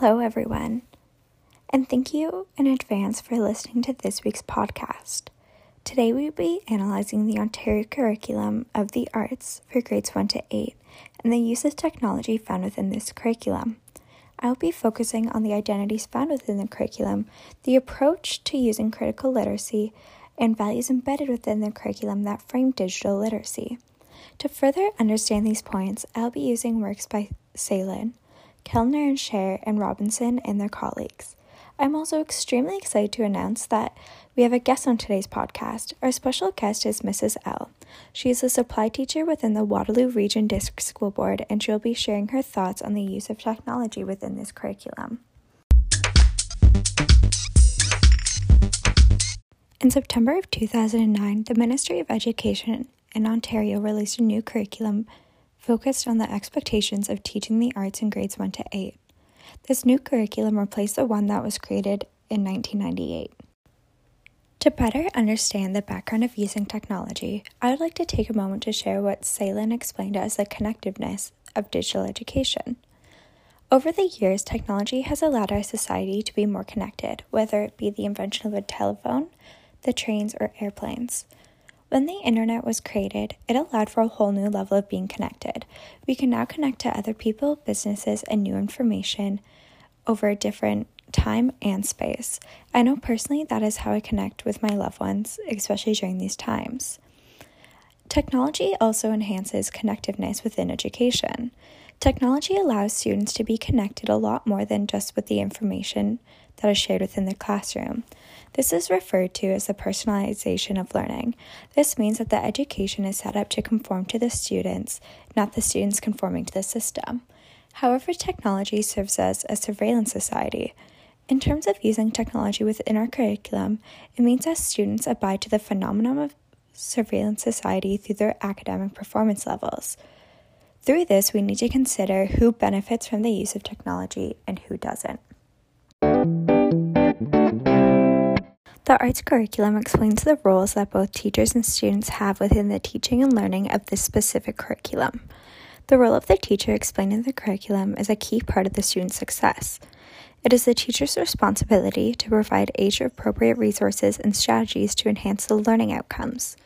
Hello, everyone, and thank you in advance for listening to this week's podcast. Today, we'll be analyzing the Ontario curriculum of the arts for grades 1 to 8 and the use of technology found within this curriculum. I will be focusing on the identities found within the curriculum, the approach to using critical literacy, and values embedded within the curriculum that frame digital literacy. To further understand these points, I'll be using works by Selwyn, Kellner and Share, and Robinson and their colleagues. I'm also extremely excited to announce that we have a guest on today's podcast. Our special guest is Mrs. L. She is a supply teacher within the Waterloo Region District School Board, and she'll be sharing her thoughts on the use of technology within this curriculum. In September of 2009, the Ministry of Education in Ontario released a new curriculum focused on the expectations of teaching the arts in grades 1 to 8. This new curriculum replaced the one that was created in 1998. To better understand the background of using technology, I would like to take a moment to share what Selwyn explained as the connectiveness of digital education. Over the years, technology has allowed our society to be more connected, whether it be the invention of a telephone, the trains, or airplanes. When the internet was created, it allowed for a whole new level of being connected. We can now connect to other people, businesses, and new information over a different time and space. I know personally that is how I connect with my loved ones, especially during these times. Technology also enhances connectiveness within education. Technology allows students to be connected a lot more than just with the information that is shared within the classroom. This is referred to as the personalization of learning. This means that the education is set up to conform to the students, not the students conforming to the system. However, technology serves as a surveillance society. In terms of using technology within our curriculum, it means that students abide to the phenomenon of surveillance society through their academic performance levels. Through this, we need to consider who benefits from the use of technology and who doesn't. The arts curriculum explains the roles that both teachers and students have within the teaching and learning of this specific curriculum. The role of the teacher explained in the curriculum is a key part of the student's success. It is the teacher's responsibility to provide age appropriate resources and strategies to enhance the learning outcomes.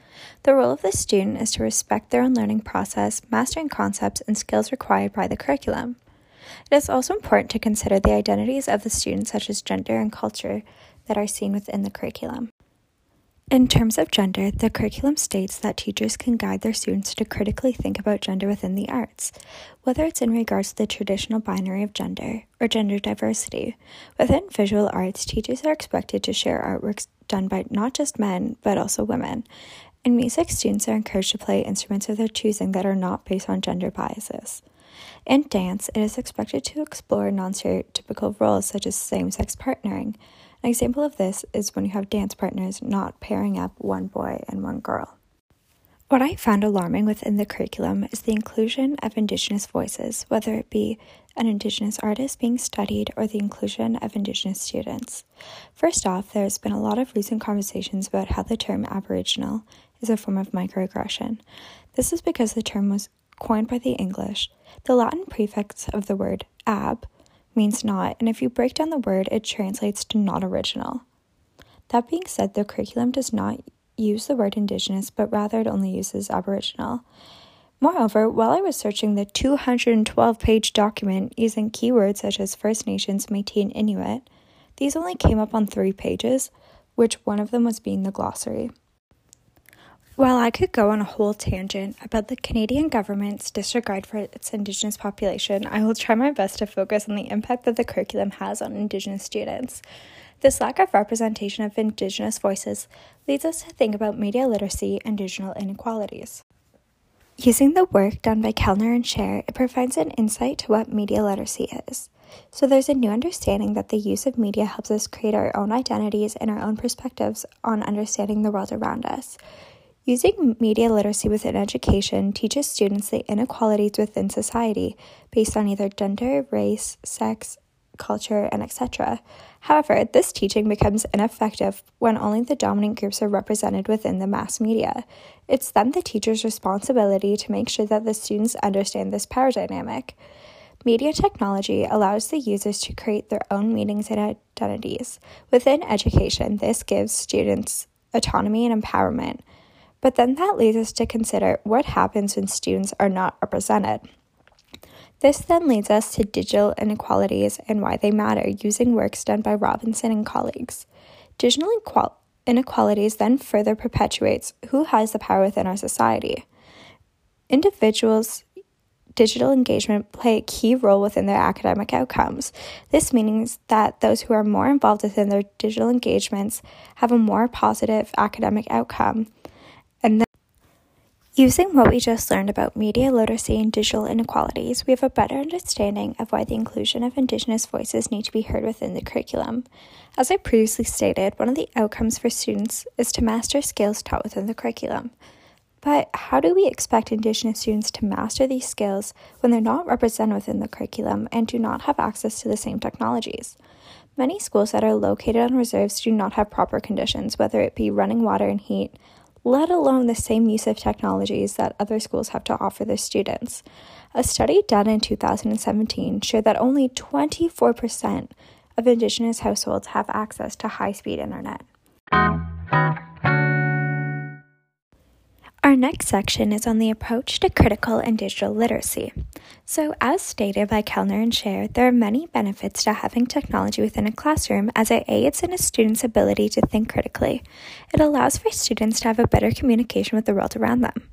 The role of the student is to respect their own learning process, mastering concepts and skills required by the curriculum. It is also important to consider the identities of the students, such as gender and culture, that are seen within the curriculum. In terms of gender, the curriculum states that teachers can guide their students to critically think about gender within the arts, whether it's in regards to the traditional binary of gender or gender diversity. Within visual arts, teachers are expected to share artworks done by not just men, but also women. In music, students are encouraged to play instruments of their choosing that are not based on gender biases. In dance, it is expected to explore non stereotypical roles such as same sex partnering an example of this is when you have dance partners not pairing up one boy and one girl. What I found alarming within the curriculum is the inclusion of Indigenous voices, whether it be an Indigenous artist being studied or the inclusion of Indigenous students. First off, there's been a lot of recent conversations about how the term Aboriginal is a form of microaggression. This is because the term was coined by the English. The Latin prefix of the word ab means not, and if you break down the word, it translates to not original. That being said, the curriculum does not use the word Indigenous, but rather it only uses Aboriginal. Moreover, while I was searching the 212 page document using keywords such as First Nations, Metis, and Inuit, these only came up on three pages, which one of them was being the glossary. While I could go on a whole tangent about the Canadian government's disregard for its Indigenous population, I will try my best to focus on the impact that the curriculum has on Indigenous students. This lack of representation of Indigenous voices leads us to think about media literacy and digital inequalities. Using the work done by Kellner and Share, it provides an insight to what media literacy is. So there's a new understanding that the use of media helps us create our own identities and our own perspectives on understanding the world around us. Using media literacy within education teaches students the inequalities within society based on either gender, race, sex, culture, and etc. However, this teaching becomes ineffective when only the dominant groups are represented within the mass media. It's then the teacher's responsibility to make sure that the students understand this power dynamic. Media technology allows the users to create their own meanings and identities. Within education, this gives students autonomy and empowerment. But then that leads us to consider what happens when students are not represented. This then leads us to digital inequalities and why they matter using works done by Robinson and colleagues. Digital inequalities then further perpetuates who has the power within our society. Individuals digital engagement play a key role within their academic outcomes. This means that those who are more involved within their digital engagements have a more positive academic outcome. Using what we just learned about media literacy and digital inequalities, we have a better understanding of why the inclusion of Indigenous voices need to be heard within the curriculum. As I previously stated, one of the outcomes for students is to master skills taught within the curriculum. But how do we expect Indigenous students to master these skills when they're not represented within the curriculum and do not have access to the same technologies? Many schools that are located on reserves do not have proper conditions, whether it be running water and heat, let alone the same use of technologies that other schools have to offer their students. A study done in 2017 showed that only 24% of Indigenous households have access to high speed internet. Our next section is on the approach to critical and digital literacy. So, as stated by Kellner and Share, there are many benefits to having technology within a classroom as it aids in a student's ability to think critically. It allows for students to have a better communication with the world around them.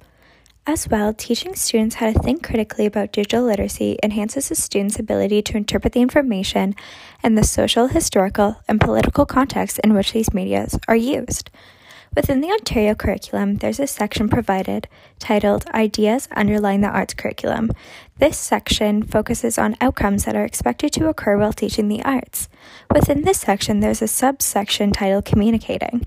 As well, teaching students how to think critically about digital literacy enhances a student's ability to interpret the information and the social, historical, and political context in which these medias are used. Within the Ontario curriculum, there's a section provided titled Ideas Underlying the Arts Curriculum. This section focuses on outcomes that are expected to occur while teaching the arts. Within this section, there's a subsection titled Communicating.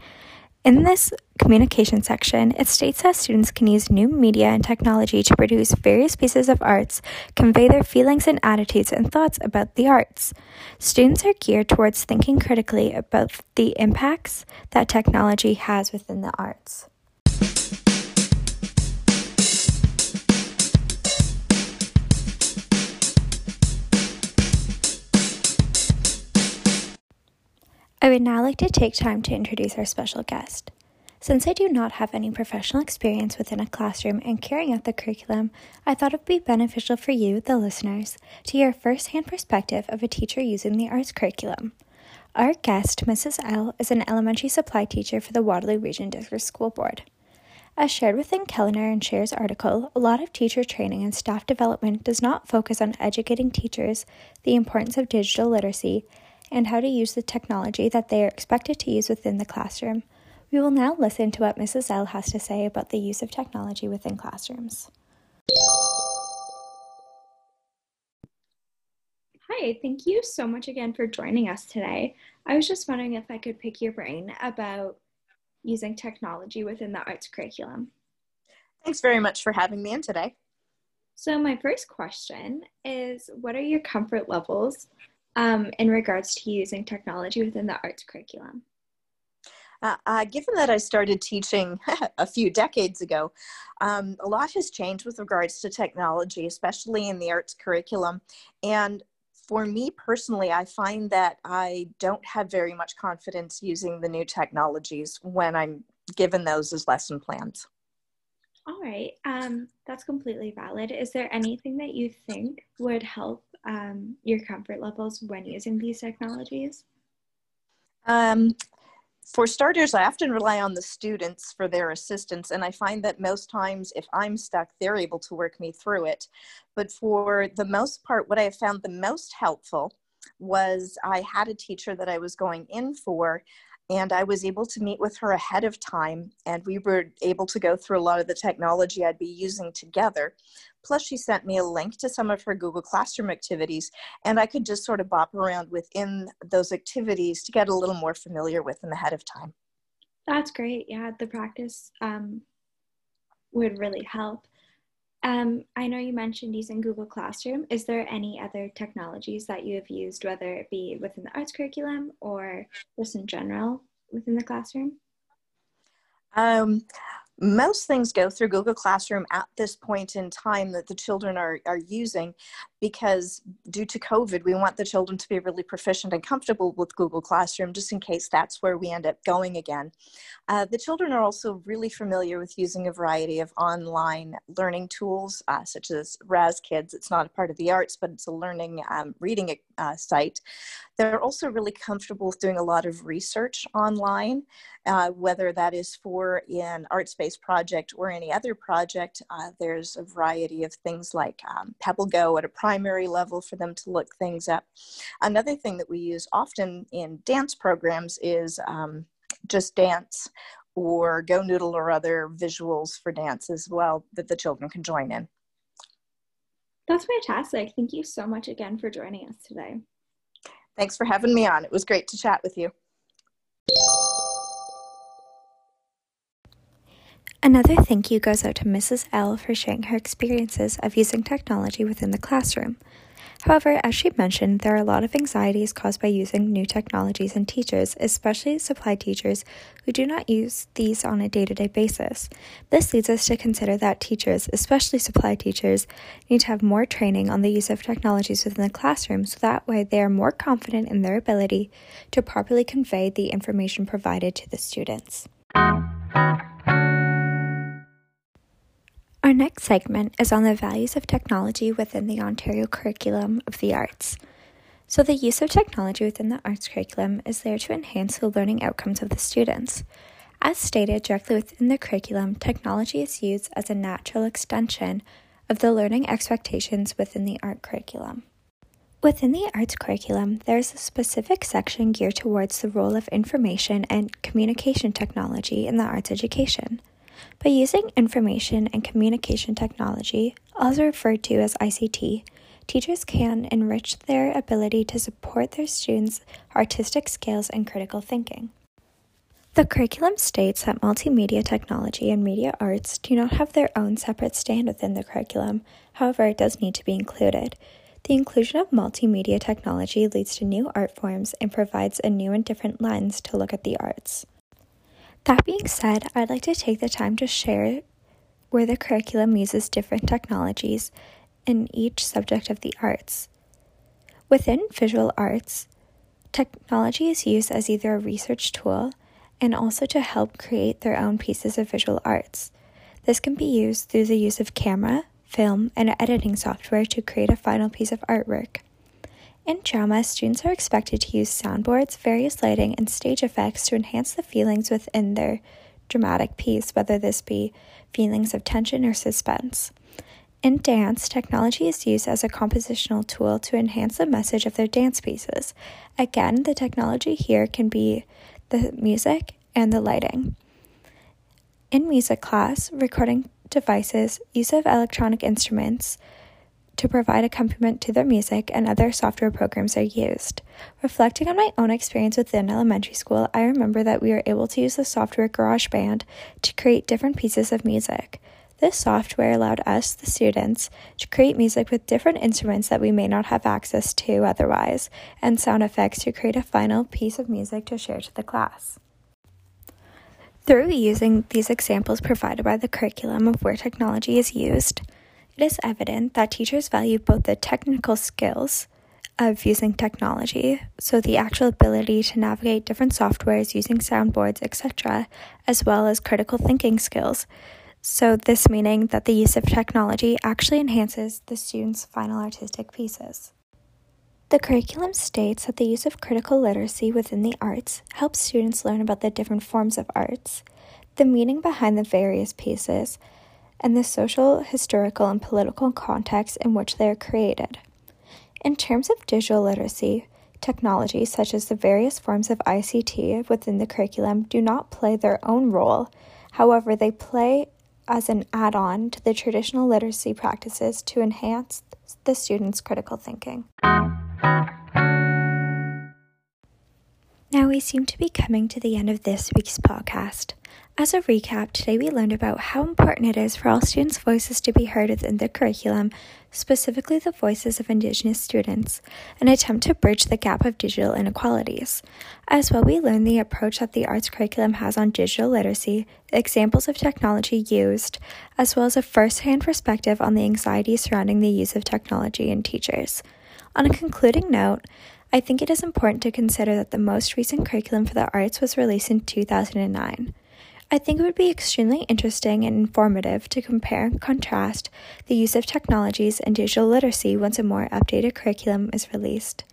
In this communication section, it states that students can use new media and technology to produce various pieces of arts, convey their feelings and attitudes and thoughts about the arts. Students are geared towards thinking critically about the impacts that technology has within the arts. I would now like to take time to introduce our special guest. Since I do not have any professional experience within a classroom and carrying out the curriculum, I thought it would be beneficial for you, the listeners, to hear a first hand perspective of a teacher using the arts curriculum. Our guest, Mrs. L., is an elementary supply teacher for the Waterloo Region District School Board. As shared within Kellner and Share's article, a lot of teacher training and staff development does not focus on educating teachers the importance of digital literacy and how to use the technology that they are expected to use within the classroom. We will now listen to what Mrs. L has to say about the use of technology within classrooms. Hi, thank you so much again for joining us today. I was just wondering if I could pick your brain about using technology within the arts curriculum. Thanks very much for having me in today. So, my first question is What are your comfort levels um, in regards to using technology within the arts curriculum? Uh, uh, given that I started teaching a few decades ago, um, a lot has changed with regards to technology, especially in the arts curriculum. And for me personally, I find that I don't have very much confidence using the new technologies when I'm given those as lesson plans. All right, um, that's completely valid. Is there anything that you think would help um, your comfort levels when using these technologies? Um, for starters, I often rely on the students for their assistance, and I find that most times if I'm stuck, they're able to work me through it. But for the most part, what I have found the most helpful was I had a teacher that I was going in for and I was able to meet with her ahead of time, and we were able to go through a lot of the technology I'd be using together. Plus, she sent me a link to some of her Google Classroom activities, and I could just sort of bop around within those activities to get a little more familiar with them ahead of time. That's great. Yeah, the practice um, would really help. Um, I know you mentioned using Google Classroom. Is there any other technologies that you have used, whether it be within the arts curriculum or just in general within the classroom? Um, most things go through Google Classroom at this point in time that the children are, are using. Because due to COVID, we want the children to be really proficient and comfortable with Google Classroom just in case that's where we end up going again. Uh, the children are also really familiar with using a variety of online learning tools, uh, such as Raz Kids. It's not a part of the arts, but it's a learning um, reading uh, site. They're also really comfortable with doing a lot of research online, uh, whether that is for an arts-based project or any other project. Uh, there's a variety of things like um, Pebble Go at a primary level for them to look things up. Another thing that we use often in dance programs is um, just dance or Go Noodle or other visuals for dance as well that the children can join in. That's fantastic. Thank you so much again for joining us today. Thanks for having me on. It was great to chat with you. Another thank you goes out to Mrs. L for sharing her experiences of using technology within the classroom. However, as she mentioned, there are a lot of anxieties caused by using new technologies in teachers, especially supply teachers who do not use these on a day to day basis. This leads us to consider that teachers, especially supply teachers, need to have more training on the use of technologies within the classroom so that way they are more confident in their ability to properly convey the information provided to the students. Our next segment is on the values of technology within the Ontario curriculum of the arts. So, the use of technology within the arts curriculum is there to enhance the learning outcomes of the students. As stated directly within the curriculum, technology is used as a natural extension of the learning expectations within the art curriculum. Within the arts curriculum, there is a specific section geared towards the role of information and communication technology in the arts education. By using information and communication technology, also referred to as ICT, teachers can enrich their ability to support their students' artistic skills and critical thinking. The curriculum states that multimedia technology and media arts do not have their own separate stand within the curriculum, however, it does need to be included. The inclusion of multimedia technology leads to new art forms and provides a new and different lens to look at the arts. That being said, I'd like to take the time to share where the curriculum uses different technologies in each subject of the arts. Within visual arts, technology is used as either a research tool and also to help create their own pieces of visual arts. This can be used through the use of camera, film, and editing software to create a final piece of artwork. In drama, students are expected to use soundboards, various lighting, and stage effects to enhance the feelings within their dramatic piece, whether this be feelings of tension or suspense. In dance, technology is used as a compositional tool to enhance the message of their dance pieces. Again, the technology here can be the music and the lighting. In music class, recording devices, use of electronic instruments, to provide accompaniment to their music and other software programs are used. Reflecting on my own experience within elementary school, I remember that we were able to use the software GarageBand to create different pieces of music. This software allowed us, the students, to create music with different instruments that we may not have access to otherwise, and sound effects to create a final piece of music to share to the class. Through using these examples provided by the curriculum of where technology is used, it is evident that teachers value both the technical skills of using technology, so the actual ability to navigate different softwares using soundboards, etc., as well as critical thinking skills. So, this meaning that the use of technology actually enhances the students' final artistic pieces. The curriculum states that the use of critical literacy within the arts helps students learn about the different forms of arts, the meaning behind the various pieces, and the social, historical, and political context in which they are created. In terms of digital literacy, technology, such as the various forms of ICT within the curriculum, do not play their own role. However, they play as an add on to the traditional literacy practices to enhance the students' critical thinking. Now we seem to be coming to the end of this week's podcast. As a recap, today we learned about how important it is for all students' voices to be heard within the curriculum, specifically the voices of Indigenous students, an attempt to bridge the gap of digital inequalities. As well, we learned the approach that the arts curriculum has on digital literacy, examples of technology used, as well as a first hand perspective on the anxiety surrounding the use of technology in teachers. On a concluding note, I think it is important to consider that the most recent curriculum for the arts was released in 2009. I think it would be extremely interesting and informative to compare and contrast the use of technologies and digital literacy once a more updated curriculum is released.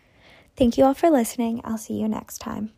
Thank you all for listening. I'll see you next time.